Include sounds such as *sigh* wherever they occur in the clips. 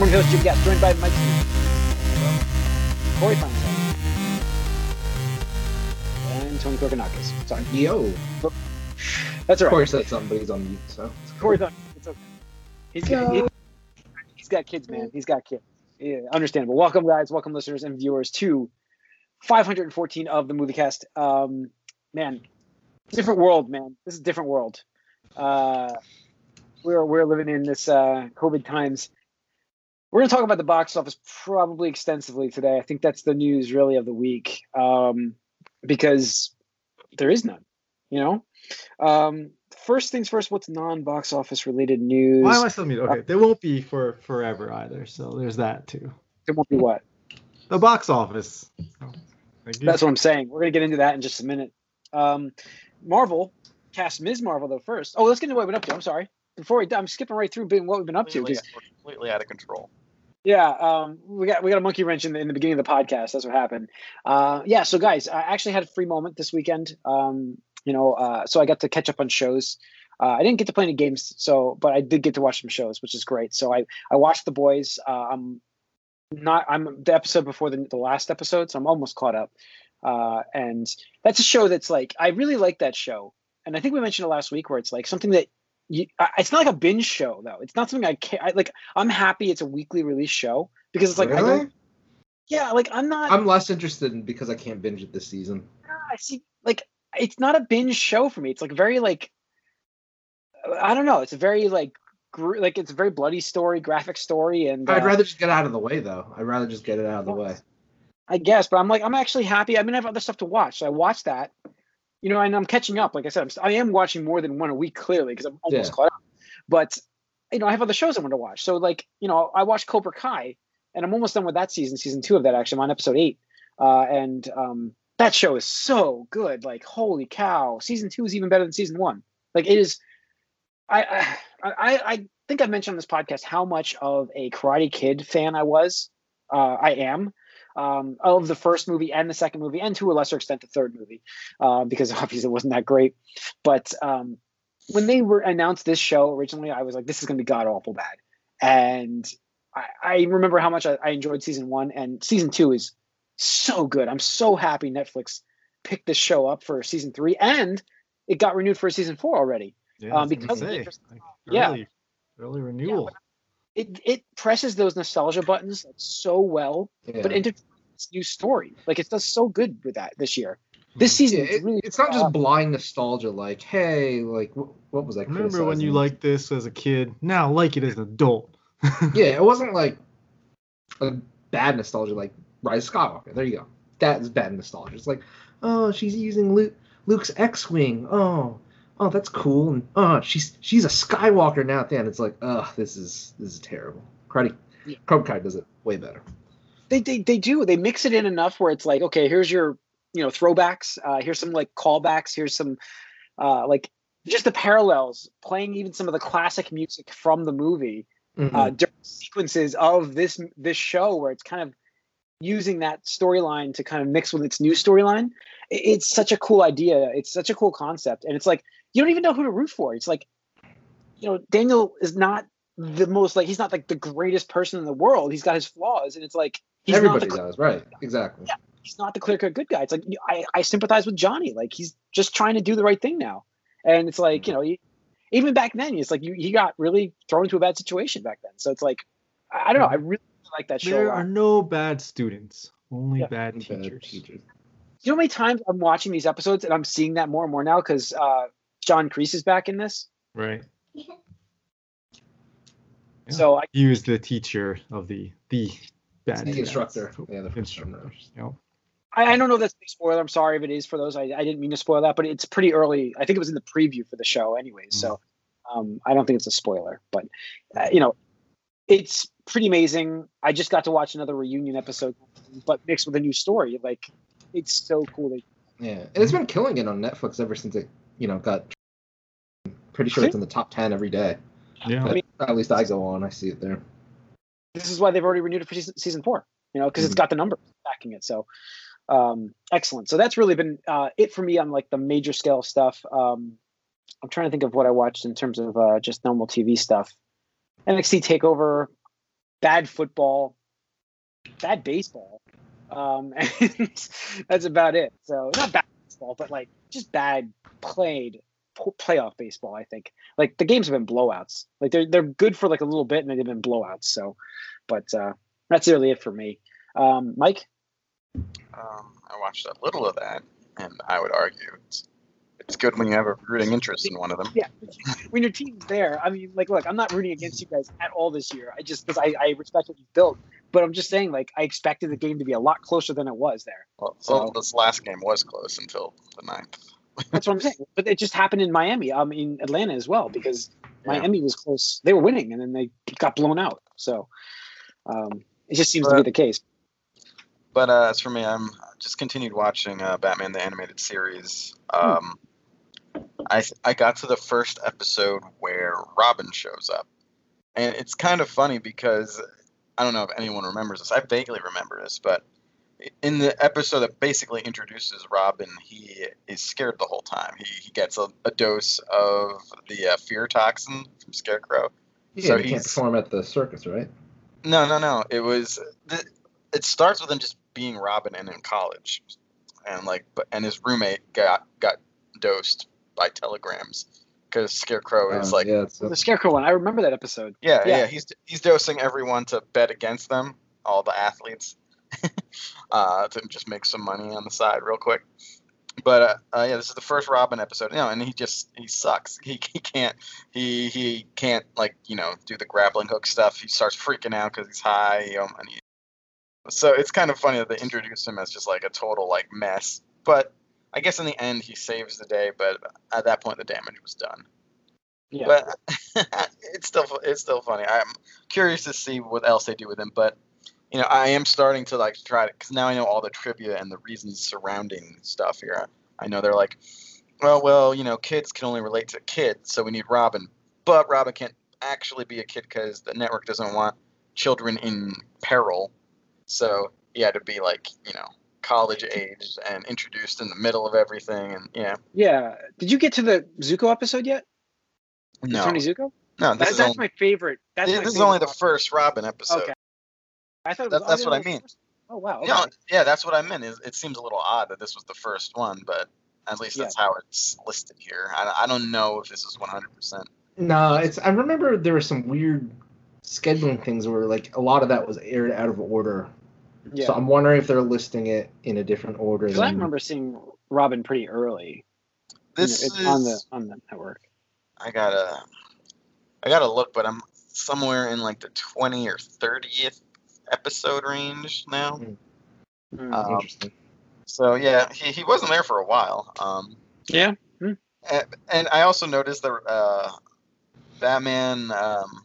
I'm one of your hosts, Jim Gass, joined by Mike. Corey Feinstein. And Tony Kokonakis. Sorry. Yo. That's all right. Corey said something, but he's on mute, so. Corey's on. It's okay. He's got, he, he's got kids, man. He's got kids. Yeah, understandable. Welcome, guys. Welcome, listeners and viewers, to 514 of the movie cast. Um, man, different world, man. This is a different world. Uh, we're we're living in this uh, COVID times. We're going to talk about the box office probably extensively today. I think that's the news really of the week um, because there is none. You know, um, first things first. What's non-box office related news? Why am I still muted? Okay, they won't be for forever either. So there's that too. It won't be what. The box office. So, thank you. That's what I'm saying. We're gonna get into that in just a minute. Um, Marvel cast Ms. Marvel though first. Oh, let's get into what we've been up to. I'm sorry. Before we, I'm skipping right through being what we've been up to. completely, 'cause- we're completely out of control. Yeah, um, we got we got a monkey wrench in the, in the beginning of the podcast. That's what happened. Uh, yeah, so guys, I actually had a free moment this weekend. Um, you know, uh, so I got to catch up on shows. Uh, I didn't get to play any games, so but I did get to watch some shows, which is great. So I I watched The Boys. Uh, I'm not I'm the episode before the the last episode, so I'm almost caught up. Uh, and that's a show that's like I really like that show, and I think we mentioned it last week where it's like something that you, it's not like a binge show though. It's not something I can I, like. I'm happy it's a weekly release show because it's like I don't. Yeah, like I'm not. I'm less interested in because I can't binge it this season. I see. Like it's not a binge show for me. It's like very like. I don't know. It's a very like. Gr- like it's a very bloody story, graphic story, and I'd uh, rather just get out of the way, though. I'd rather just get it out of the way. I guess, but I'm like, I'm actually happy. I mean, I have other stuff to watch. So I watched that, you know, and I'm catching up. Like I said, I'm, I am watching more than one a week, clearly, because I'm almost Yeah. caught up. But, you know, I have other shows I want to watch. So, like, you know, I watched Cobra Kai, and I'm almost done with that season, season two of that, actually. I'm on episode eight. Uh, and um, that show is so good. Like, holy cow. Season two is even better than season one. Like, it is. I, I, I, I think I mentioned on this podcast how much of a Karate Kid fan I was. Uh, I am um, of the first movie and the second movie, and to a lesser extent the third movie, uh, because *laughs* obviously it wasn't that great. But um, when they were announced this show originally, I was like, "This is going to be god awful bad," and I, I remember how much I, I enjoyed season one, and season two is so good. I'm so happy Netflix picked this show up for season three, and it got renewed for season four already. Yeah, um, I was gonna because say, like, Yeah. early, early renewal. It it presses those nostalgia buttons so well, Yeah. but into this new story, like it does so good with that this year. This season, Yeah, it- really it's not just blind nostalgia, like, hey, like, wh- what was I Remember when you criticizing? liked this as a kid? Now like it as an adult. *laughs* Yeah, it wasn't like a bad nostalgia, like Rise of Skywalker. There you go. That is bad nostalgia. It's like, oh, she's using Luke, Luke's X-wing. Oh, oh, that's cool. And oh, she's she's a Skywalker now. At the end, it's like, oh, this is this is terrible. Karate, Yeah. Cobra Kai does it way better. they, they they do they mix it in enough where it's like okay here's your you know throwbacks uh here's some like callbacks here's some uh like just the parallels playing even some of the classic music from the movie Mhm. uh during sequences of this this show where it's kind of using that storyline to kind of mix with its new storyline it's such a cool idea it's such a cool concept and it's like you don't even know who to root for it's like you know daniel is not the most like he's not like the greatest person in the world he's got his flaws and it's like he's Everybody not the, does, right? Exactly. Yeah. he's not the clear cut good guy. It's like I, I sympathize with Johnny. Like he's just trying to do the right thing now. And it's like, you know, he, even back then, it's like you, he got really thrown into a bad situation back then. So it's like, I, I don't know. I really like that show. There are no bad students, only Yeah. bad Bad teachers. teachers. You know how many times I'm watching these episodes and I'm seeing that more and more now because uh, John Kreese is back in this. Right. Yeah. So I, He was the teacher of the the bad The instructor. Yeah, the instructor. You know? I I don't know if that's a spoiler. I'm sorry if it is for those. I, I didn't mean to spoil that, but it's pretty early. I think it was in the preview for the show, anyways. So um, I don't think it's a spoiler. But uh, you know, it's pretty amazing. I just got to watch another reunion episode, but mixed with a new story. Like it's so cool. That, Yeah, and it's been killing it on Netflix ever since it, you know, got. Pretty sure it's in the top ten every day. Yeah. But at least I go on, I see it there. this is why they've already renewed it for season, season four. You know, because it's Mhm. got the numbers backing it. So um, excellent. So that's really been uh, it for me on like the major scale stuff. Um, I'm trying to think of what I watched in terms of uh, just normal TV stuff. NXT Takeover. bad football, bad baseball, um, *laughs* and that's about it. So not bad baseball, but like just bad played playoff baseball. I think like the games have been blowouts. Like they're they're good for like a little bit, and they've been blowouts. So, but uh, that's really it for me. Um, Mike, Um, I watched a little of that, and I would argue it's, it's good when you have a rooting interest in one of them. yeah, when your team's there, I mean, like, look, I'm not rooting against you guys at all this year. I just because I, I respect what you've built, but I'm just saying, like, I expected the game to be a lot closer than it was there. Well, so this last game was close until the ninth. That's what I'm saying. *laughs* But it just happened in Miami, I mean, Atlanta as well, because Yeah. Miami was close. They were winning, and then they got blown out. So um, it just seems to be the case. But uh, as for me, I'm just continued watching uh, Batman the animated series. Um, I I got to the first episode where Robin shows up, and it's kind of funny because I don't know if anyone remembers this. I vaguely remember this, but in the episode that basically introduces Robin, he is scared the whole time. He, he gets a, a dose of the uh, fear toxin from Scarecrow. Yeah, So he can't perform at the circus, right? No, no, no. It was the, it starts with him just being Robin and in college, and like, but and his roommate got got dosed by telegrams because Scarecrow is Uh, like, yeah, yeah, it's, The Scarecrow one, I remember that episode. yeah, Yeah. he's he's dosing everyone to bet against them, all the athletes, *laughs* uh, to just make some money on the side real quick. But uh, uh, yeah, this is the first Robin episode. You know, and he just he sucks. He, he can't he he can't like you know do the grappling hook stuff. He starts freaking out because he's high. You know, and he, so it's kind of funny that they introduce him as just like a total like mess. But I guess in the end he saves the day. But at that point the damage was done. Yeah. But *laughs* it's still it's still funny. I'm curious to see what else they do with him. But you know, I am starting to like try to because now I know all the trivia and the reasons surrounding stuff here. I know they're like, well, well, you know, kids can only relate to kids, so we need Robin. But Robin can't actually be a kid because the network doesn't want children in peril. So he had to be like, you know, college age and introduced in the middle of everything. And yeah, yeah. Did you get to the Zucco episode yet? No, Tony Zucco? no, this That, is that's only, my favorite. That's this my is favorite only the one. first Robin episode. Okay. I thought it That- was, that's what I no, it was mean. first- Oh wow. Okay. No, yeah, that's what I meant. Is it seems a little odd that this was the first one, but at least Yeah. that's how it's listed here. I, I don't know if this is 100%. No, it's. I remember there were some weird scheduling things where like a lot of that was aired out of order. Yeah. So I'm wondering if they're listing it in a different order. 'Cause I remember seeing Robin pretty early. you know, This it's is on the on the network. I gotta I gotta look, but I'm somewhere in like the 20 or 30th episode range now. Mm. Uh, Interesting. So yeah, he, he wasn't there for a while. Um, yeah. and, and I also noticed that uh, Batman. Um,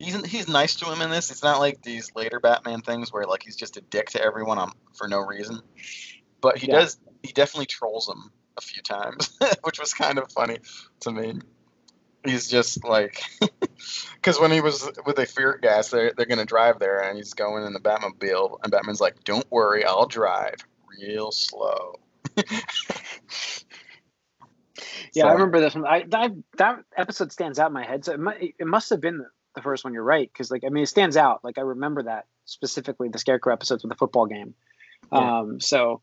he's he's nice to him in this. It's not like these later Batman things where like he's just a dick to everyone um, for no reason. But he Yeah. does. He definitely trolls him a few times, *laughs* which was kind of funny to me. He's just like, *laughs* because when he was with the fear gas, they're they're gonna drive there, and he's going in the Batmobile, and Batman's like, "Don't worry, I'll drive real slow." *laughs* Yeah, I remember this one. I that, that episode stands out in my head. So it, it must have been the, the first one. You're right, because like I mean, it stands out. Like I remember that specifically the Scarecrow episodes with the football game. Yeah. Um, so,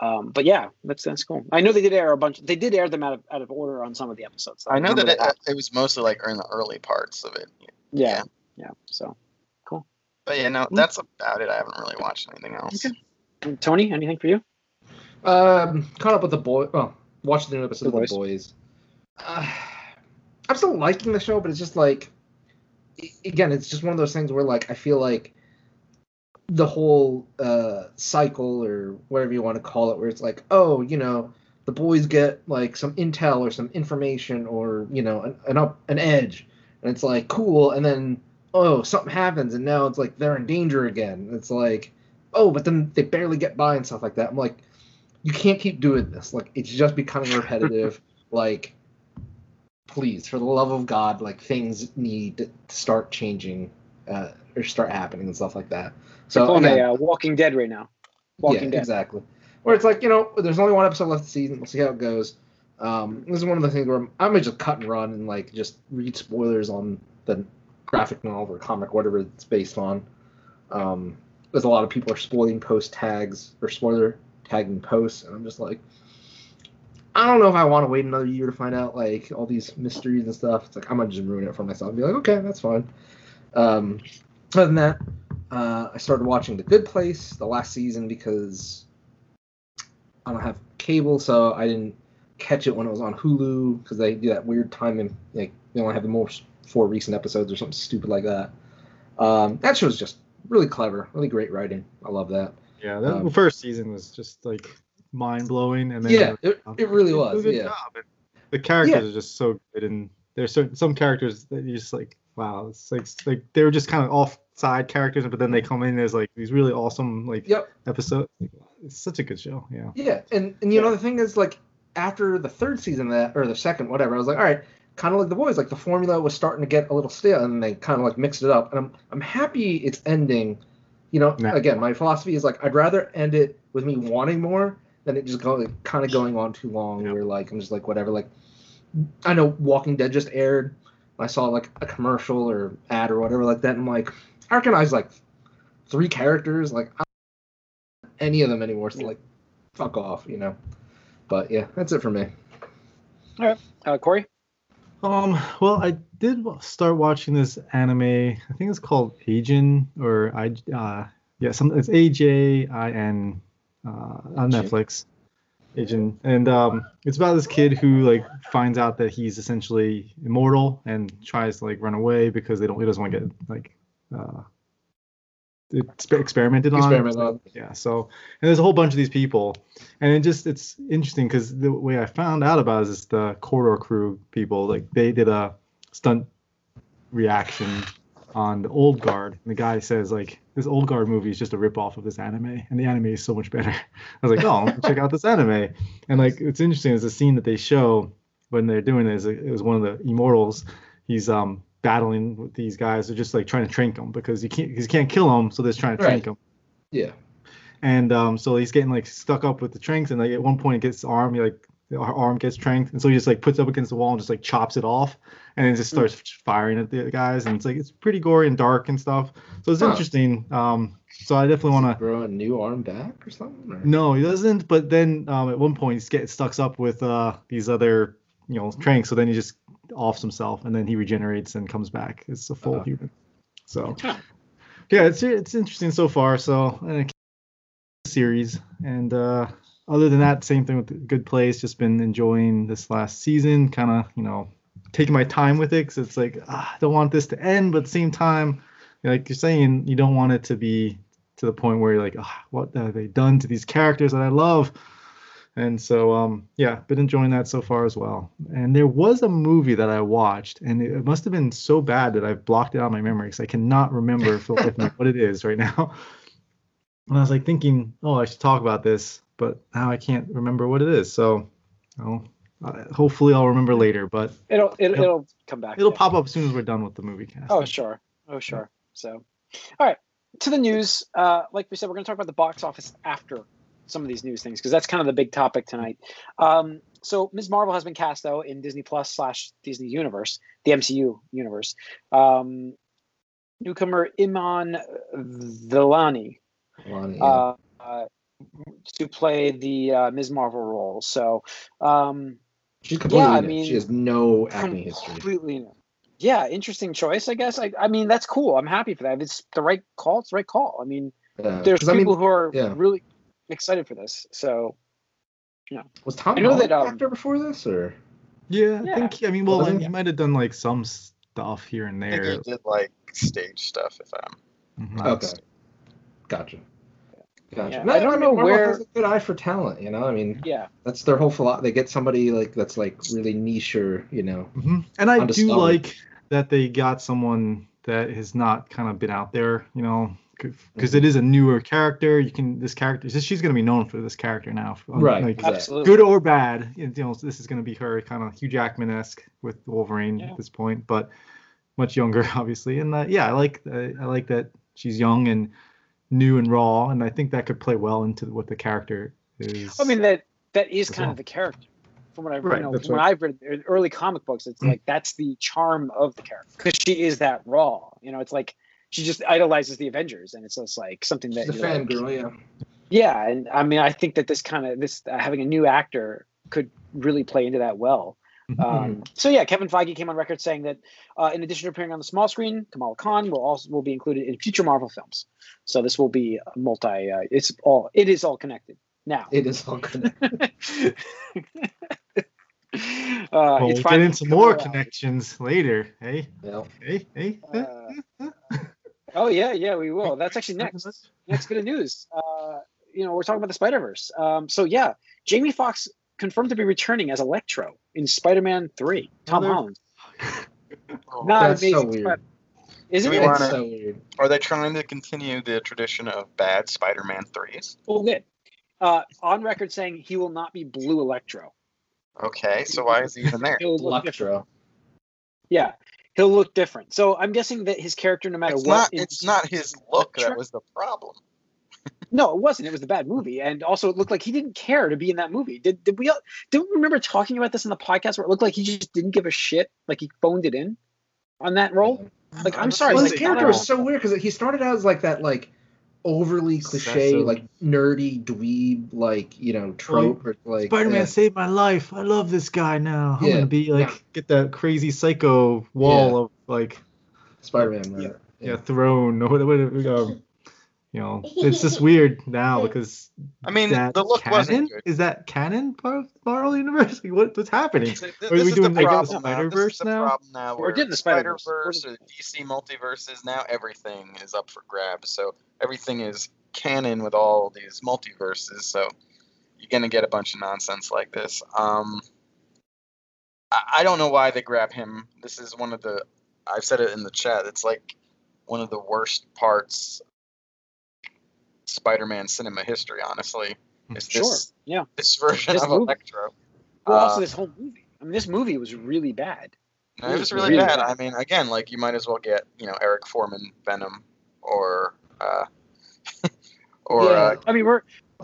um, but yeah, that's that's cool. I know they did air a bunch. They did air them out of out of order on some of the episodes. I know remember that it, it was mostly like in the early parts of it. yeah, yeah. yeah. So, cool. But yeah, no, that's about it. I haven't really watched anything else. Okay. Tony, anything for you? Um, caught up with the boy. Well, watched the new episode The of the boys. Uh, I'm still liking the show, but it's just like, i- again, it's just one of those things where like I feel like the whole uh cycle or whatever you want to call it, where it's like, oh, you know, the boys get like some intel or some information or you know an an up an edge, and it's like cool, and then oh something happens, and now it's like they're in danger again. It's like oh, but then they barely get by and stuff like that. I'm like, you can't keep doing this. Like, it's just becoming repetitive. *laughs* like, please, for the love of God, like things need to start changing uh, or start happening and stuff like that. So again, a uh, Walking Dead right now. Walking yeah, Dead. exactly. Where it's like you know, there's only one episode left of the season. We'll see how it goes. Um, this is one of the things where I'm, I'm gonna just cut and run and like just read spoilers on the graphic novel or comic, whatever it's based on. Um, there's a lot of people are spoiling post tags or spoiler tagging posts, and I'm just like, I don't know if I want to wait another year to find out like all these mysteries and stuff. It's like I'm gonna just ruin it for myself and be like, okay, that's fine. Um, other than that, uh, I started watching The Good Place, the last season, because I don't have cable, so I didn't catch it when it was on Hulu because they do that weird time and like they only have the most four recent episodes or something stupid like that. Um, that show's just really clever, really great writing. I love that. Yeah, the Um, first season was just like mind blowing, and then Yeah, it, it really they did a was. Yeah, job. And The characters Yeah. are just so good, and there's certain some characters that you just like, wow, it's like it's like they were just kind of off side characters, but then they mm-hmm. come in as like these really awesome like Yep. episodes. It's such a good show. Yeah. yeah, and and you know the thing is like after the third season that or the second whatever, I was like, all right, kind of like the boys, like the formula was starting to get a little stale, and they kind of like mixed it up, and I'm I'm happy it's ending. You know, Yeah. again, my philosophy is like I'd rather end it with me wanting more than it just going kind of going on too long. Yeah. Where like I'm just like whatever. Like I know Walking Dead just aired. I saw like a commercial or ad or whatever like that, and I'm like, I recognize like three characters. Like I don't any of them anymore. So Yeah. like, fuck off, you know. But yeah, that's it for me. All right, uh, Corey? Um. Well, I did start watching this anime. I think it's called Agent or I. Uh, yeah, some it's A J I N uh, on Netflix. Agent, and um, it's about this kid who like finds out that he's essentially immortal and tries to like run away because they don't. He doesn't want to get like uh, exper- experimented on. Experimented on. Yeah. So, and there's a whole bunch of these people, and it just it's interesting because the way I found out about it is the Corridor Crew people. Like they did a stunt reaction on the Old Guard, and the guy says like this Old Guard movie is just a ripoff of this anime, and the anime is so much better. *laughs* I was like, oh, *laughs* check out this anime, and like it's interesting. There's a scene that they show when they're doing this. It was one of the immortals. He's um battling with these guys. They're just like trying to trank him because you can't you can't kill him, so they're just trying to Right. trank him. Yeah. And um, so he's getting like stuck up with the tranks, and like at one point he gets his arm, he like the ar- arm gets tranked, and so he just like puts up against the wall and just like chops it off, and then just starts firing at the guys, and it's like it's pretty gory and dark and stuff. So it's Huh. interesting. Um, so I definitely want to. Grow a new arm back or something? Or? No, he doesn't. But then um, at one point he gets stuck up with uh, these other you know tranks, so then he just offs himself, and then he regenerates and comes back. It's a full Uh-huh. human. So yeah, it's it's interesting so far. So uh, series and uh other than that same thing with good place. Just been enjoying this last season kind of you know taking my time with it because it's like ah, i don't want this to end but at the same time like you're saying you don't want it to be to the point where you're like ah, what have they done to these characters that i love? And so um yeah been enjoying that so far as well. And there was a movie that i watched and it must have been so bad that i've blocked it out of my memory because i cannot remember what it is right now. *laughs* And I was like thinking, oh, I should talk about this, but now I can't remember what it is. So, oh, uh, hopefully I'll remember later. But It'll it'll, It'll- it'll come back. it'll yeah. pop up as soon as we're done with the movie cast. Oh sure, oh sure. So, all right. To the news. Uh, like we said, we're going to talk about the box office after some of these news things because that's kind of the big topic tonight. Um, so Ms. Marvel has been cast though in Disney Plus slash Disney Universe, the MCU universe. Um, newcomer Iman Vellani Lonnie, yeah. uh, uh, to play the uh, Ms. Marvel role. So. Um, She's completely yeah, I mean, she has no acting history. completely new. Yeah, interesting choice, I guess. I, I mean, that's cool. I'm happy for that. If it's the right call, it's the right call. I mean, there's there's 'cause I people mean, who are yeah. really excited for this. So, yeah. was Tom I know Holland that, um, actor before this, or Yeah, I Yeah. think. I mean, well, Wasn't he it? might have done like some stuff here and I think there. he did like stage stuff. If I'm Mhm. Okay. gotcha, gotcha. Yeah, No, I don't mean, know Marvel where- has a good eye for talent. You know, I mean, yeah. that's their whole philosophy. They get somebody like that's like really niche or you know. Mhm. And I do like that they got someone that has not kind of been out there, you know, because Mhm. is a newer character. You can this character, she's going to be known for this character now, um, Right, Like. Absolutely. good or bad. You know, this is going to be her kind of Hugh Jackman esque with Wolverine Yeah. at this point, but much younger, *laughs* obviously. And uh, yeah, I like uh, I like that she's young and new and raw, and I think that could play well into what the character is. I mean, that that is kind well. of the character. From what I've Right, you know, that's what right. I've read early comic books, it's like that's the charm of the character because she is that raw. You know, it's like she just idolizes the Avengers, and it's just like something that She's a you're like- fangirl, yeah. yeah, and I mean, I think that this kind of this uh, having a new actor could really play into that well. Um, *laughs* so yeah, Kevin Feige came on record saying that uh, in addition to appearing on the small screen, Kamala Khan will also will be included in future Marvel films. So this will be a multi. Uh, it's all it is all connected now. It is all connected. *laughs* uh, Well, it's we'll get into more around. connections later. Hey, yeah. hey, hey. Uh, Oh yeah, yeah, we will. That's actually next. next bit of news. Uh, you know, we're talking about the Spider Verse. Um, so yeah, Jamie Foxx confirmed to be returning as Electro in Spider Man Three. Tom Mother- Holland. Oh, *laughs* Not That's so weird. Spider- Isn't it? we wanna- so weird. Are they trying to continue the tradition of bad Spider-Man threes? Well, good. Uh, on record saying he will not be Blue Electro. Okay, so why is he even there? He'll look different. Electro. Yeah, he'll look different. So I'm guessing that his character, no matter It's what, not. is- It's not his look Electro? that was the problem. No, it wasn't. It was the bad movie, and also it looked like he didn't care to be in that movie. Did did we? all- Did we remember talking about this in the podcast where it looked like he just didn't give a shit, like he phoned it in on that role? Like, I'm sorry, Well, his I character was so weird because he started out as like that, like overly cliche, Obsessive. like nerdy dweeb, like you know trope, or like Spider-Man uh, saved my life. I love this guy now. I'm Yeah, gonna be like yeah. get that crazy psycho wall of like Spider-Man. Yeah. uh, yeah, throne *laughs* or whatever. Um, you know, *laughs* it's just weird now because I mean, that the look canon wasn't good. is that canon part of Marvel Universe? *laughs* Like, what, what's happening? Th- Are we is doing the like problem the. Spider-Verse This is the now? problem now. We're Where getting the Spider-Verse. Spider-Verse or DC multiverses now, everything is up for grabs. So everything is canon with all these multiverses. So you're gonna get a bunch of nonsense like this. Um, I, I don't know why they grab him. This is one of the. I've said it in the chat. It's like one of the worst parts. Spider-Man cinema history, honestly, is Sure. this Yeah. this version This of movie. Electro. Well, Uh, also this whole movie. I mean, this movie was really bad. No, it was really, Really bad. bad. I mean, again, like you might as well get you know Eric Forman Venom or uh, *laughs* or Yeah. uh, I mean, we're.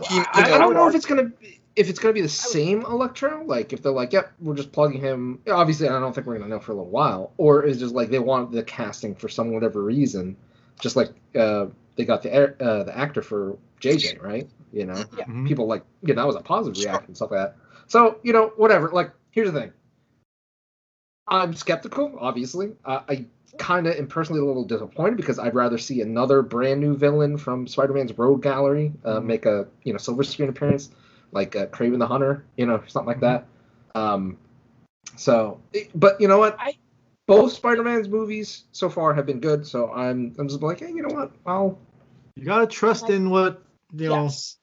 He- I, I don't know if it's gonna be, if it's gonna be the same Electro. Like if they're like, yep, we're just plugging him. Obviously, I don't think we're gonna know for a little while. Or is just like they want the casting for some whatever reason, just like uh, they got the uh, the actor for JJ, *laughs* right? You know, Yeah. Mhm. people like you know that was a positive Sure. reaction and stuff like that. So you know, whatever. Like here's the thing. I'm skeptical, obviously. Uh, I kind of am personally a little disappointed because I'd rather see another brand new villain from Spider-Man's Road Gallery uh, Mhm. make a you know silver screen appearance, like uh, Kraven the Hunter, you know, something like that. Um, so, but you know what? I- Both Spider-Man's movies so far have been good, so I'm I'm just like, hey, you know what? I'll You gotta trust in what you know Yes.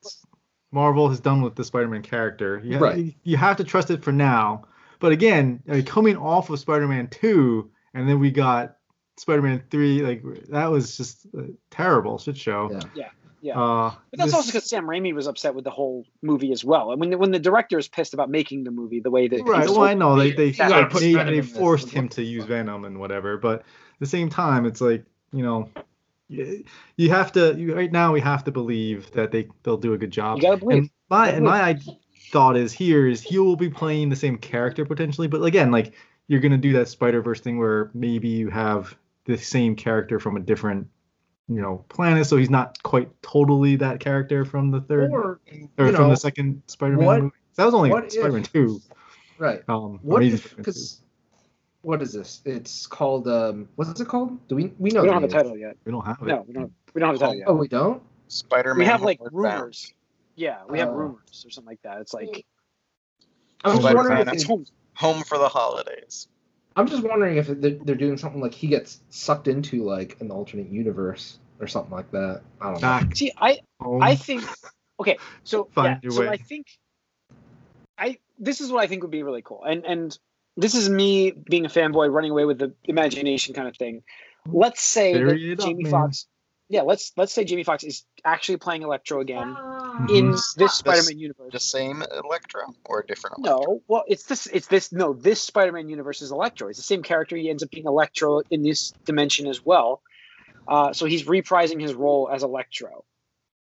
Marvel has done with the Spider-Man character. You, Right. you have to trust it for now. But again, like, coming off of Spider-Man two, and then we got Spider-Man three, like that was just a terrible shit show. Yeah. Yeah. Uh, But that's this- also because Sam Raimi was upset with the whole movie as well. And when the, when the director is pissed about making the movie, the way that right. Well, I know they they, You gotta they, they forced him to use Venom and whatever. But at the same time, it's like you know, you, you have to. You, right now, we have to believe that they they'll do a good job. you gotta believe. And my Gotta and my id- thought is here is he will be playing the same character potentially, but again, like you're gonna do that Spider Verse thing where maybe you have the same character from a different, you know, planet, so he's not quite totally that character from the third or, or from know, the second Spider-Man what- movie. That was only Spider-Man two. right. Um, What Amazing if because what is this? It's called um what's it called? Do we we know we the don't have a title yet. we don't have it. No, we don't. We don't have a title yet. Oh, we don't. Spider-Man. we have like Homeward Bound. rumors. Yeah, we have Oh. rumors or something like that. It's like I'm just Spider-Man wondering. If, it's home. Home for the holidays. I'm just wondering if they're, they're doing something like he gets sucked into like an alternate universe or something like that. I don't know. Back See, I home. I think okay, so *laughs* Find yeah, your so way. I think I this is what I think would be really cool. And and this is me being a fanboy running away with the imagination kind of thing. Let's say Bury that it up, Jamie man. Foxx yeah, let's let's say Jamie Foxx is actually playing Electro again ah. In this Spider-Man universe. The same Electro or a different Electro? No, well, it's this. It's this. No, this Spider-Man universe is Electro. He's the same character. He ends up being Electro in this dimension as well. Uh, so he's reprising his role as Electro.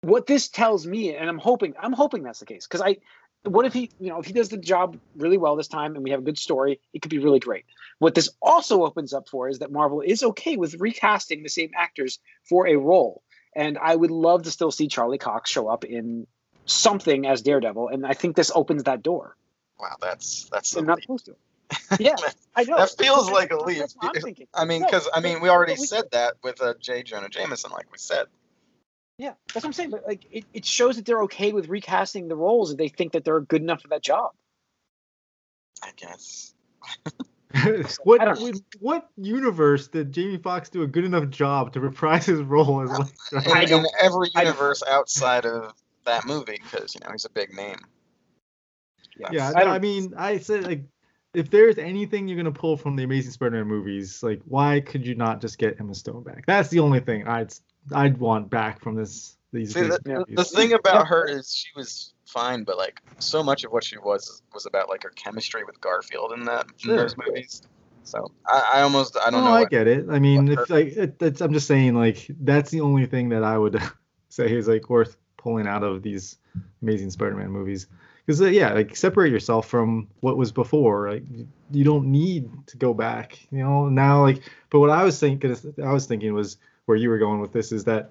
What this tells me, and I'm hoping, I'm hoping that's the case, because I, what if he, you know, if he does the job really well this time and we have a good story, it could be really great. What this also opens up for is that Marvel is okay with recasting the same actors for a role. And I would love to still see Charlie Cox show up in something as Daredevil, and I think this opens that door. Wow, that's that's They're not supposed to. *laughs* Yeah, I know. That feels like a leap. that's what I'm thinking. I mean, because I mean, we already said that with uh, J. Jonah Jameson, like we said. Yeah, that's what I'm saying. But like, it, it shows that they're okay with recasting the roles if they think that they're good enough for that job. I guess. *laughs* *laughs* what I don't know. what- what universe did Jamie Foxx do a good enough job to reprise his role as Electro? In, I in don't- every I universe outside of that movie, because you know he's a big name. yeah, I I mean, I said like, if there's anything you're gonna pull from the Amazing Spider-Man movies, like, why could you not just get Emma Stone back? That's the only thing I'd I'd want back from this. These, See, the, Yeah. the thing *laughs* about her is she was fine, but like so much of what she was was about like her chemistry with Garfield in that in those movies. So I, I almost I don't no, know. I what- get it. I mean, what if like it, it's, I'm just saying, like that's the only thing that I would *laughs* say is like worth pulling out of these Amazing Spider-Man movies. Because uh, yeah, like separate yourself from what was before. Like you- you don't need to go back. You know now, like. But what I was thinking, I was thinking was where you were going with this is that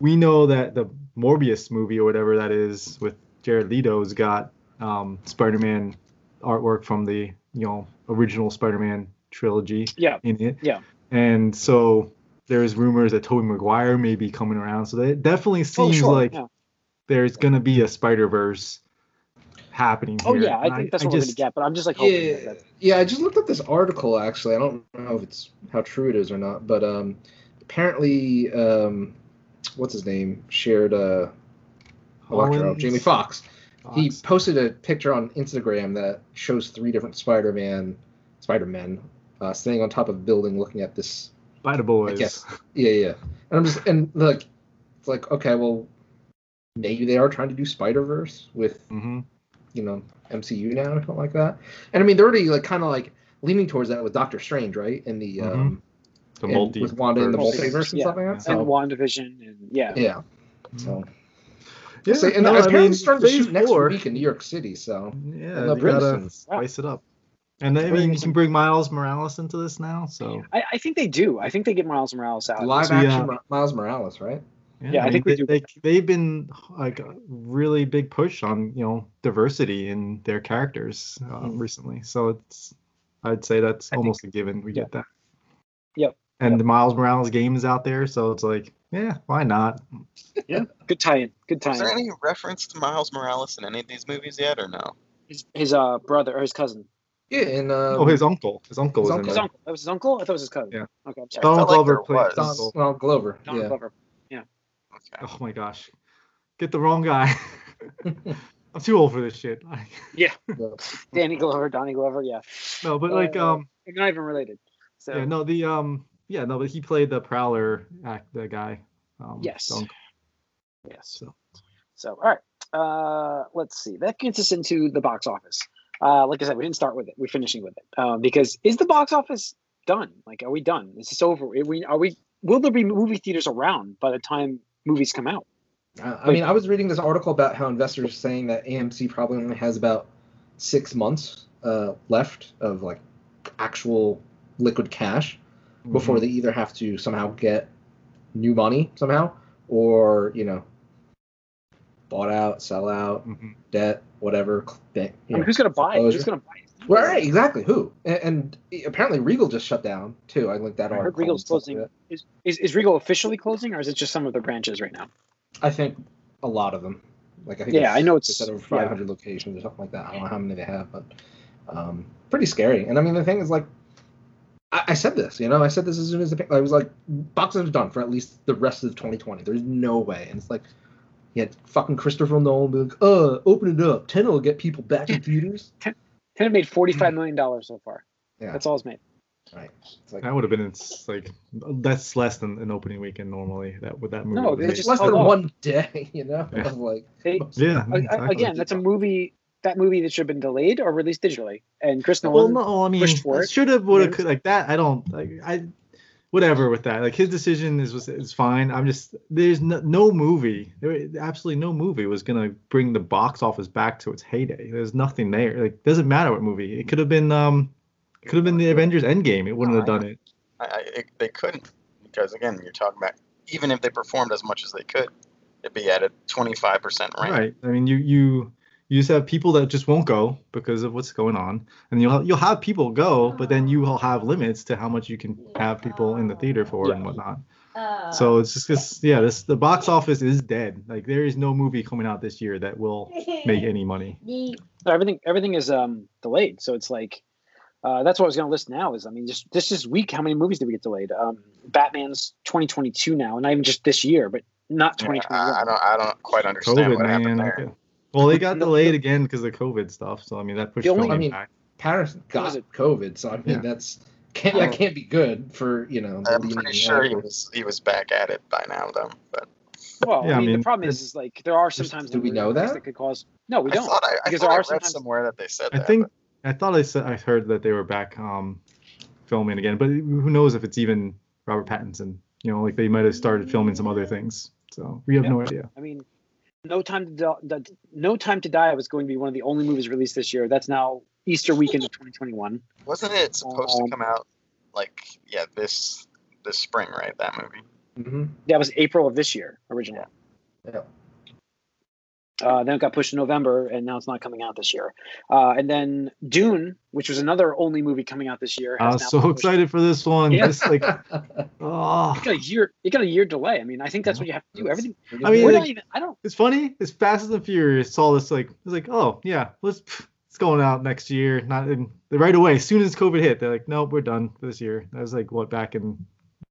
we know that the Morbius movie or whatever that is with Jared Leto's got um, Spider-Man artwork from the you know original Spider-Man trilogy Yeah, in it. Yeah. And so there's rumors that Tobey Maguire may be coming around. So that definitely oh seems sure. like yeah. there's gonna be a Spider Verse happening Oh here. yeah, I And think that's what we're gonna get. But I'm just like hoping Yeah, that yeah. I just looked up this article actually. I don't know if it's how true it is or not, but um, apparently, um, what's his name shared uh, Electro, Jamie Foxx. He posted a picture on Instagram that shows three different Spider-Man, Spider-Men, uh, sitting on top of a building looking at this. Spider Boys. guess. Yeah, yeah. And I'm just and like, it's like okay, well, maybe they are trying to do Spider Verse with hmm you know MCU now or something like that. And I mean, they're already like kind of like leaning towards that with Doctor Strange, right? In the um, The and multi with Wanda in the Multiverse, multiverse and yeah. stuff like that. and So WandaVision and yeah. yeah, so Yeah, so, and no, apparently I mean, it's starting to shoot next four, week in New York City. So Yeah, And gotta spice it up. And I mean, you can bring Miles Morales into this now, so I, I think they do. I think they get Miles Morales out. live action yeah. Miles Morales, right? Yeah, I think we they, do. They, they've been like a really big push on you know diversity in their characters uh, Mhm. recently. So it's I'd say that's I think- almost a given. We yeah. get that. Yep. And Yep. the Miles Morales game is out there, so it's like, yeah, why not? Yeah, *laughs* good tie-in. Good time. Is there any reference to Miles Morales in any of these movies yet, or no? His, his uh brother or his cousin. Yeah, and uh, oh, his uncle. His uncle his was in uncle. His there. uncle. That was his uncle. I thought it was his cousin. Yeah. Okay, I'm sorry. Donald felt like Glover there played was. Don, uncle. well, Glover. Donald yeah. Glover. Okay. Oh my gosh, get the wrong guy. *laughs* I'm too old for this shit. *laughs* Yeah. Danny Glover, Donnie Glover. Yeah. no, but like Uh, um, They're not even related. So yeah, no, the um, yeah, no, but he played the Prowler act, the guy. Um, Yes. the uncle, yes. so. So all right. Uh, let's see. That gets us into the box office. Uh, like I said, we didn't start with it. We're finishing with it. Uh, because is the box office done? Like, are we done? Is this over? Are we? Are we? Will there be movie theaters around by the time movies come out? Uh, I mean, I was reading this article about how investors are saying that AMC probably only has about six months uh, left of like actual liquid cash before Mhm. they either have to somehow get new money somehow or you know bought out, sell out, Mhm. debt, whatever. Thing, I mean, know, who's gonna buy it? Who's gonna buy it? Well, right, exactly. Who? And, and apparently Regal just shut down too. I linked that I heard article. Regal's like closing. Is, is is Regal officially closing, or is it just some of their branches right now? I think a lot of them. Like I think Yeah, I know it's- over yeah. 500 locations or something like that. I don't know how many they have, but um, pretty scary. And I mean, the thing is, like, I, I said this, you know, I said this as soon as the I was like, box office done for at least the rest of 2020. There's no way. And it's like, you had fucking Christopher Nolan be like, uh, open it up. Ten will get people back in theaters. *laughs* Tenet made forty five million dollars so far. Yeah, That's all it's made. right. It's like That would have been it's like that's less than an opening weekend normally. That with that movie. No, was they made. it's just less than off. one day, *laughs* you know. Yeah. Of like, They, yeah. I- I- exactly. again, that's a movie. That movie that should have been delayed or released digitally. And Chris Well, Nolan. no, I mean, pushed for it. should have, would have, Yeah. could like that. I don't like. I whatever with that. Like his decision is was is fine. I'm just there's no, no movie, there, absolutely no movie was gonna bring the box office back to its heyday. There's nothing there. Like doesn't matter what movie. It could have been um, it could have been the Avengers Endgame. It wouldn't have done it. I, I, it, they couldn't because again, you're talking about even if they performed as much as they could, it'd be at a 25% rank. Right. I mean, you you you just have people that just won't go because of what's going on, and you'll you'll have people go, but then you will have limits to how much you can have people in the theater for and whatnot. So it's just, it's, yeah, this the box office is dead. Like there is no movie coming out this year that will make any money. *laughs* No, everything everything is um delayed. So it's like uh, that's what I was going to list now. Is I mean, just this this week, how many movies did we get delayed? Um, Batman's 2022 now, and not even just this year, but not Yeah, I, I don't. I don't quite understand COVID, what happened man. there. Okay. Well, they got delayed again because of COVID stuff. So I mean, that pushed The only- filming I mean, back. Paris got it? COVID, so I mean Yeah. that's can't that can't be good for you know. I'm pretty sure he was he was back at it by now though. But Well, Yeah, I I mean, mean, the problem is, is like there are sometimes do we know movies that? could cause. No, we don't. thought I, I, because thought there I are read sometimes- somewhere that they said I that. think I thought I said I heard that they were back um, filming again, but who knows if it's even Robert Pattinson? You know, like they might have started filming some other things. So we have no idea. I mean, No Time to Die, No Time to Die was going to be one of the only movies released this year. That's now Easter weekend of 2021. wasn't it supposed Um, to come out like yeah this this spring right that movie? Mhm. That was April of this year originally. Yeah. Uh, then it got pushed to November, and now it's not coming out this year. Uh, and then Dune, which was another only movie coming out this year, I was now so been pushed- excited for this one. Yeah. Just like, oh, *laughs* It got a year. It got a year delay. I mean, I think that's what you have to do. Everything. I mean, like- even. I don't. it's funny. It's Fast and Furious saw this like, it's like, oh yeah, let's. It's going out next year. Not in the right away. As soon as COVID hit, they're like, nope, we're done for this year. That was like what back in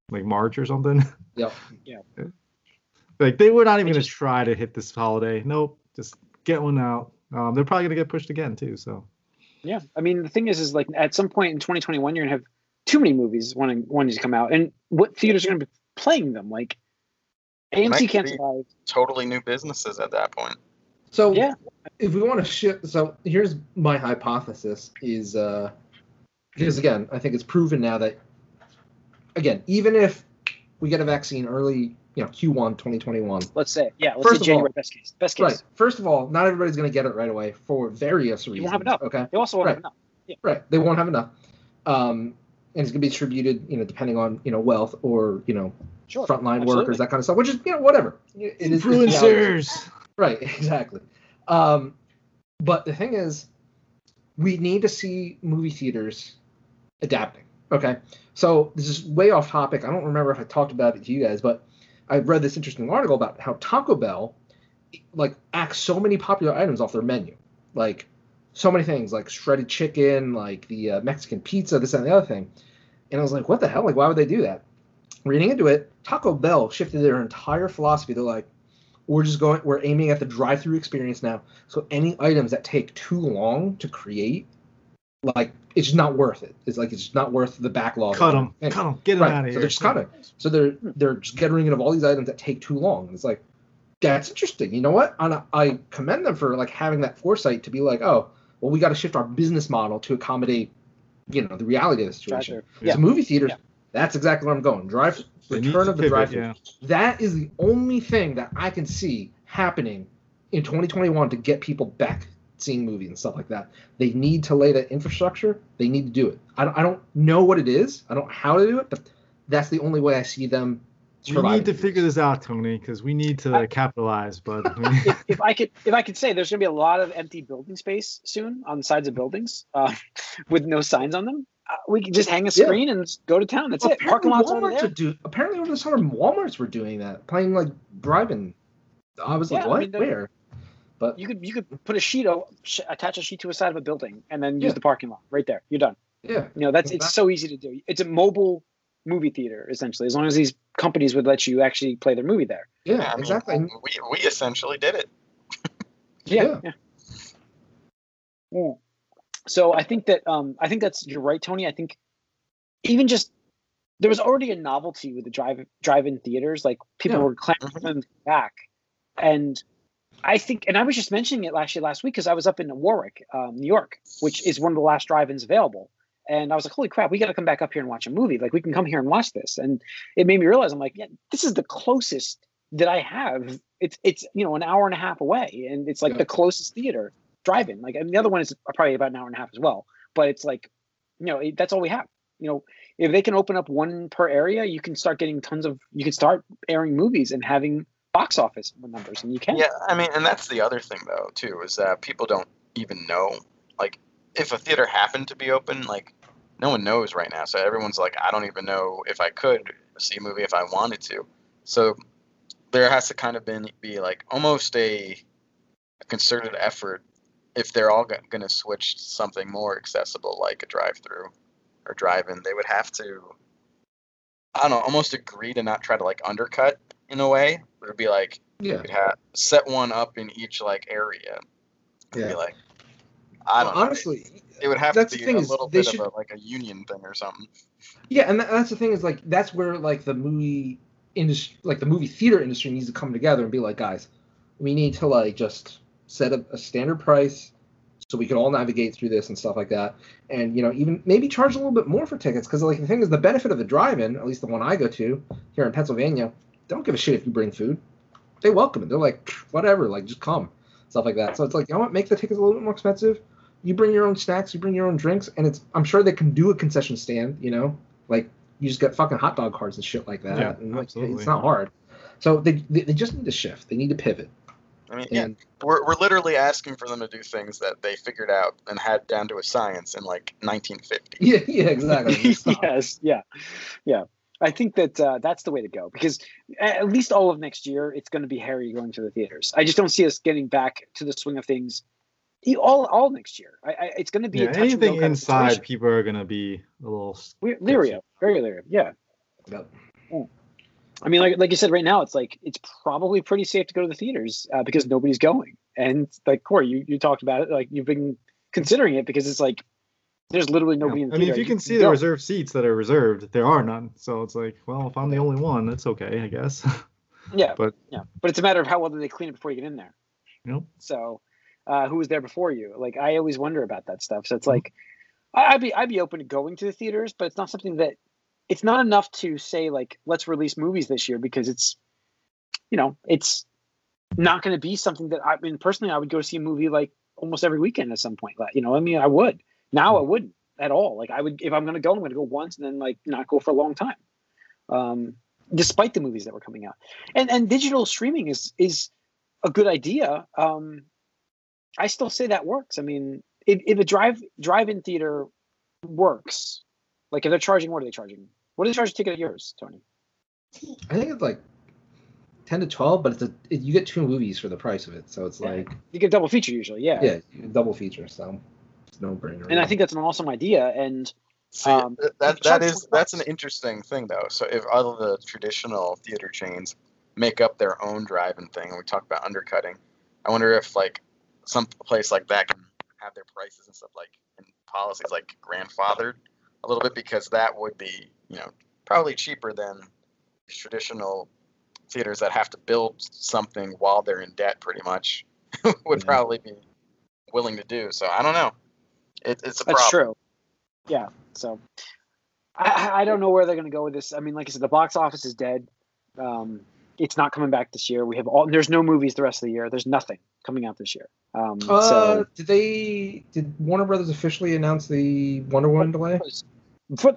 like March or something. Yep. Like they were not even gonna try to hit this holiday. Nope, just get one out. Um, they're probably gonna get pushed again too. So Yeah. I mean, the thing is, is like at some point in 2021, you're gonna have too many movies wanting wanting to come out, and what theaters are gonna be playing them? Like AMC Might can't survive. Totally new businesses at that point. So Yeah. if we want to shift, so here's my hypothesis: is uh, because again, I think it's proven now that again, even if we get a vaccine early, you know, Q1 2021, Let's say, yeah. Let's First say of January all- best case. Best case. right? First of all, not everybody's going to get it right away for various reasons. You won't have enough. Okay. They also won't have Right. enough. Right. They won't have enough. Um, and it's going to be distributed, you know, depending on you know wealth or you know Sure. frontline absolutely. workers, that kind of stuff. Which is you know whatever. It is influencers. Right, *laughs* exactly. Um, but the thing is, we need to see movie theaters adapting. Okay, so this is way off topic. I don't remember if I talked about it to you guys, but I read this interesting article about how Taco Bell, like, acts so many popular items off their menu, like so many things, like shredded chicken, like the uh, Mexican pizza, this and the other thing. And I was like, what the hell? Like, why would they do that? Reading into it, Taco Bell shifted their entire philosophy. They're like, we're just going we're aiming at the drive-through experience now so any items that take too long to create like it's not worth it it's like it's not worth the backlog Cut them. And- Cut them. Get them right, out of here. so they're just cutting so they're they're just getting rid of all these items that take too long it's like that's interesting you know what and I, I commend them for like having that foresight to be like oh well we got to shift our business model to accommodate you know the reality of the situation Drive-through. Yeah. so movie theaters Yeah. that's exactly where i'm going drive They need return of the drive-through yeah. that is the only thing that I can see happening in 2021 to get people back seeing movies and stuff like that. They need to lay that infrastructure. They need to do it. I don't, I don't know what it is. I don't know how to do it, but that's the only way I see them. We need to figure this out, Tony, because we need to I- capitalize. But *laughs* if, if I could, if I could say, there's going to be a lot of empty building space soon on the sides of buildings uh, *laughs* with no signs on them. Uh, we can just hang a Yeah. screen and go to town. That's Well, it. Parking apparently lots already Walmarts there. are do, apparently over the summer Walmarts were doing that, playing like bribing. I was like, Yeah, I what? mean, Where? But You could you could put a sheet, attach a sheet to a side of a building, and then use Yeah. the parking lot right there. You're done. yeah, You know that's it's so easy to do. It's a mobile movie theater essentially, as long as these companies would let you actually play their movie there. yeah, I mean, exactly. We we essentially did it. *laughs* Yeah. yeah. Yeah. So I think that um I think that's you're right, Tony. I think even just there was already a novelty with the drive drive-in theaters. Like people Yeah. were clamoring for them back, and I think, and I was just mentioning it actually last week because I was up in Warwick, um, New York, which is one of the last drive-ins available, and I was like, holy crap, we got to come back up here and watch a movie. Like we can come here and watch this, and it made me realize I'm like, yeah, this is the closest that I have. It's it's you know an hour and a half away, and it's like Yeah. the closest theater drive-in. Like and the other one is probably about an hour and a half as well, but it's like you know it, that's all we have. You know, if they can open up one per area, you can start getting tons of. You can start airing movies and having box office numbers, and you can. Yeah, I mean, and that's the other thing though too is that people don't even know like if a theater happened to be open, like no one knows right now. So everyone's like, I don't even know if I could see a movie if I wanted to. So there has to kind of been be like almost a, a concerted effort if they're all going to switch to something more accessible like a drive-through or drive-in. They would have to, I don't know, almost agree to not try to like undercut in a way. It would be like Yeah. could have set one up in each like area. It'd Yeah. Be like, I don't know. Honestly, It would have to be a little bit should- of a, like a union thing or something. Yeah, and that, that's the thing is like that's where like the movie industry, like the movie theater industry, needs to come together and be like, guys, we need to like just set up a standard price so we can all navigate through this and stuff like that, and you know even maybe charge a little bit more for tickets because like the thing is the benefit of the drive-in, at least the one I go to here in Pennsylvania, they don't give a shit if you bring food, they welcome it. They're like whatever, like just come, stuff like that. So it's like you know what, make the tickets a little bit more expensive. You bring your own snacks, you bring your own drinks, and it's I'm sure they can do a concession stand, you know, like you just get fucking hot dog cards and shit like that. Yeah, and like, absolutely. it's not hard. So they, they they just need to shift. They need to pivot. I mean, yeah, And we're, we're literally asking for them to do things that they figured out and had down to a science in like 1950. *laughs* yeah, yeah, exactly. *laughs* Yes, yeah, yeah. I think that uh, that's the way to go because at least all of next year it's going to be hairy going to the theaters. I just don't see us getting back to the swing of things e- all all next year. I, I, it's going to be Yeah, a touch anything of inside, situation. people are gonna be a little. We're leery of, very leery of. Yeah, Yep. I mean, like like you said, right now it's like it's probably pretty safe to go to the theaters uh, because nobody's going. And like Corey, you you talked about it, like you've been considering it because it's like there's literally nobody in the I mean, if you can see the reserved seats that are reserved, there are none. So it's like, well, if I'm the only one, that's okay, I guess. *laughs* yeah, but- yeah, but it's a matter of how well do they clean it before you get in there. you know, So, uh, who was there before you? Like, I always wonder about that stuff. So it's Mhm. like, I'd be I'd be open to going to the theaters, but it's not something that it's not enough to say like let's release movies this year because it's, you know, it's not going to be something that I mean personally I would go see a movie like almost every weekend at some point. Like, you know, I mean I would now I wouldn't at all. Like I would if I'm going to go I'm going to go once and then like not go for a long time. Um, despite the movies that were coming out, and and digital streaming is is a good idea. Um, I still say that works. I mean, if, if a drive drive-in theater works, like if they're charging, what are they charging? What do they charge a ticket at yours, Tony? I think it's like ten to twelve, but it's a it, you get two movies for the price of it. So it's Yeah. like You get double feature usually, yeah. yeah, double feature. So it's no brainer. And I think that's an awesome idea. And See, Um, that you that charge is 20 that's an interesting thing though. So if all of the traditional theater chains make up their own drive-in thing, and we talk about undercutting, I wonder if like some place like that can have their prices and stuff like and policies like grandfathered a little bit because that would be you know probably cheaper than traditional theaters that have to build something while they're in debt pretty much *laughs* would Yeah. probably be willing to do. So I don't know. It, it's a that's problem. true. Yeah. So I- I, I don't know where they're going to go with this. I mean, like I said, the box office is dead. Um, it's not coming back this year. We have all. There's no movies the rest of the year. There's nothing coming out this year. Um, Uh, so did they did Warner Brothers officially announce the Wonder Woman delay? for,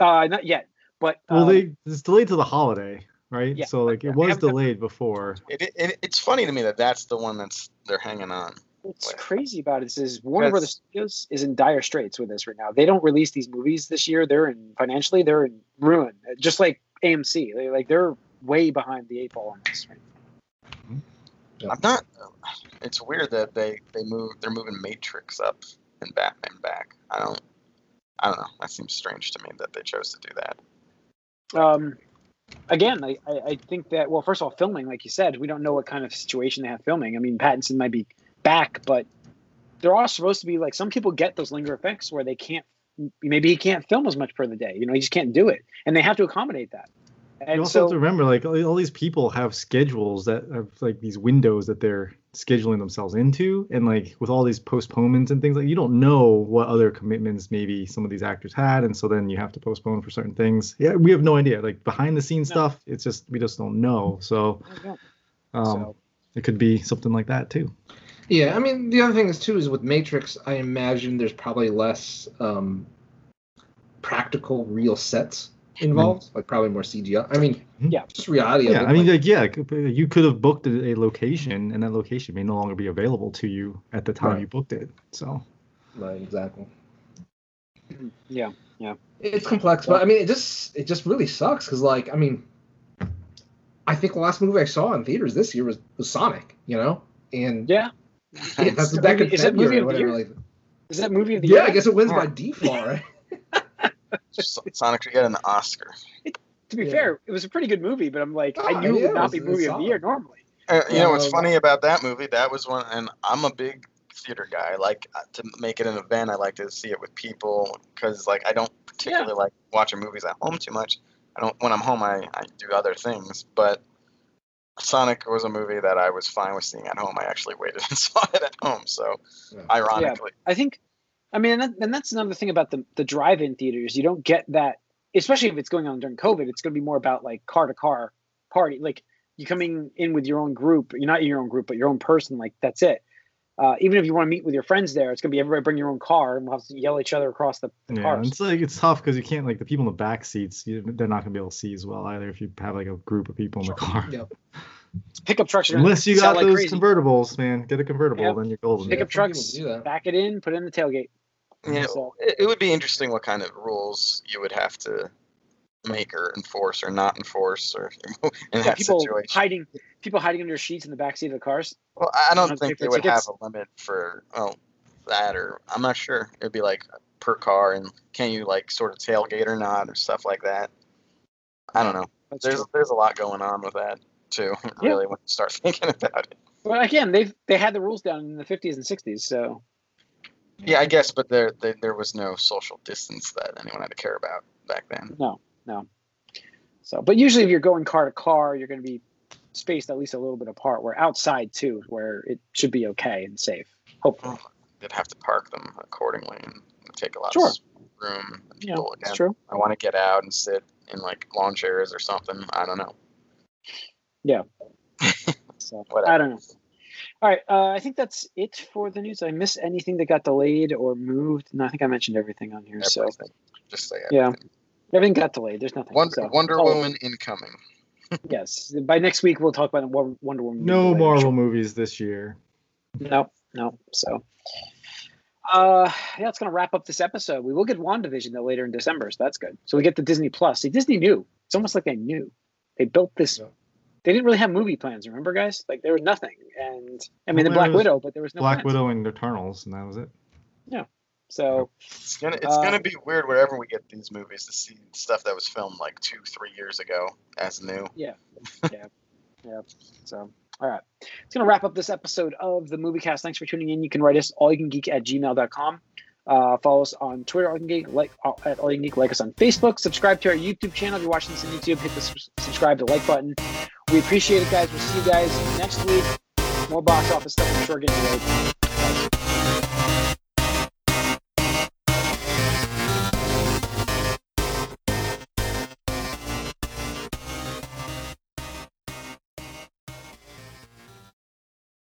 uh, not yet. But well, um, they it's delayed to the holiday, right? Yeah. So like Yeah, it was haven't done- delayed before. It, it, it's funny to me that that's the one that's they're hanging on. What's crazy about it is Warner Brothers Studios is in dire straits with this right now. They don't release these movies this year. They're in financially, they're in ruin. Just like AMC, they like they're way behind the eight ball on this. Right? I'm not. It's weird that they they move they're moving Matrix up and Batman back. I don't. I don't know. That seems strange to me that they chose to do that. Um, again, I, I, I think that well, first of all, filming, like you said, we don't know what kind of situation they have filming. I mean, Pattinson might be back, but they're all supposed to be like some people get those linger effects where they can't. Maybe he can't film as much per the day. You know, he just can't do it, and they have to accommodate that. You And also so, have to remember, like all all these people have schedules that have like these windows that they're scheduling themselves into and like with all these postponements and things like you don't know what other commitments maybe some of these actors had and so then you have to postpone for certain things yeah we have no idea like behind the scenes No. stuff it's just we just don't know so um So- it could be something like that too Yeah, I mean the other thing is too is with Matrix, I imagine there's probably less um, practical real sets involved, like probably more CGI. I mean, Yeah. just reality. yeah of it, i mean like- like yeah you could have booked a, a location and that location may no longer be available to you at the time Right. you booked it so right, exactly. *clears throat* Yeah, yeah. It's complex, but I mean, it just it just really sucks because like I mean, I think the last movie I saw in theaters this year was, was Sonic, you know, and Yeah. *laughs* yeah, that's back in Is it movie February of or the whatever. year? Like, Is that movie of the yeah, year? I guess it wins by default, right? *laughs* Sonic should get an Oscar. To be Yeah. fair, it was a pretty good movie, but I'm like, I Oh, knew it would not it be movie of the year normally. Uh, you know what's Um, funny about that movie? That was one, and I'm a big theater guy. I like uh, to make it an event. I like to see it with people because, like, I don't particularly like watching movies at home too much. I don't. When I'm home, I, I do other things. But Sonic was a movie that I was fine with seeing at home. I actually waited *laughs* and saw it at home. So, Yeah. ironically, I think, I mean, and, that, and that's another thing about the the drive-in theaters. You don't get that, especially if it's going on during COVID. It's going to be more about like car to car party. Like you coming in with your own group. You're not in your own group, but your own person. Like that's it. Uh, even if you want to meet with your friends there, it's going to be everybody bring your own car and we'll have to yell at each other across the, the Yeah, cars. it's like it's tough because you can't like the people in the back seats. You, they're not gonna be able to see as well either if you have like a group of people in the car. Yep. *laughs* Pickup trucks are Unless you got like those crazy. convertibles, man. Get a convertible, Yep. then you're golden. Pickup Yeah, trucks, do that. back it in, put it in the tailgate. yeah, So- it, it would be interesting what kind of rules you would have to make or enforce or not enforce or *laughs* in Yeah, people situation. hiding, people hiding under sheets in the back seat of the cars. Well, I don't think they would tickets. have a limit for oh that or I'm not sure. It'd be like per car and can you like sort of tailgate or not or stuff like that. I don't know. That's There's true. there's a lot going on with that too. *laughs* Really, when you start *laughs* thinking about it. But again, they've they had the rules down in the 50s and 60s, so Yeah, I guess, but there there, there was no social distance that anyone had to care about back then. no, no. So, but usually if you're going car to car, you're going to be spaced at least a little bit apart. Where outside too, where it should be okay and safe. Hopefully, They'd have to park them accordingly and take a lot Sure. of room. And yeah, it's true. I want to get out and sit in like lawn chairs or something. I don't know. Yeah. *laughs* so Whatever. I don't know. All right, uh, I think that's it for the news. Did I miss anything that got delayed or moved? No, I think I mentioned everything on here. So Just say Yeah. Everything. everything got delayed. There's nothing. Wonder, so, Wonder oh, Woman incoming. *laughs* Yes, by next week we'll talk about the Wonder Woman. No movie later. Marvel movies this year. No, no. So, uh, yeah, it's gonna wrap up this episode. We will get WandaVision though later in December, so that's good. So we get the Disney Plus. See, Disney knew. It's almost like they knew. They built this. Yeah. They didn't really have movie plans, remember, guys? Like there was nothing. And I mean, Well, the Black Widow, but there was no Black plans. Widow and Eternals, and that was it. So It's gonna it's Uh, gonna be weird wherever we get these movies to see stuff that was filmed like two, three years ago as new. Yeah, *laughs* yeah, yeah. So, all right. It's going to wrap up this episode of the Movie Cast. Thanks for tuning in. You can write us allyoucangeek at gmail.com. Uh, follow us on Twitter, All You Can Geek, like uh, at All You Can Geek. Like us on Facebook. Subscribe to our YouTube channel. If you're watching this on YouTube, hit the sus- subscribe to like button. We appreciate it, guys. We'll see you guys next week. More box office stuff. I'm sure getting ready.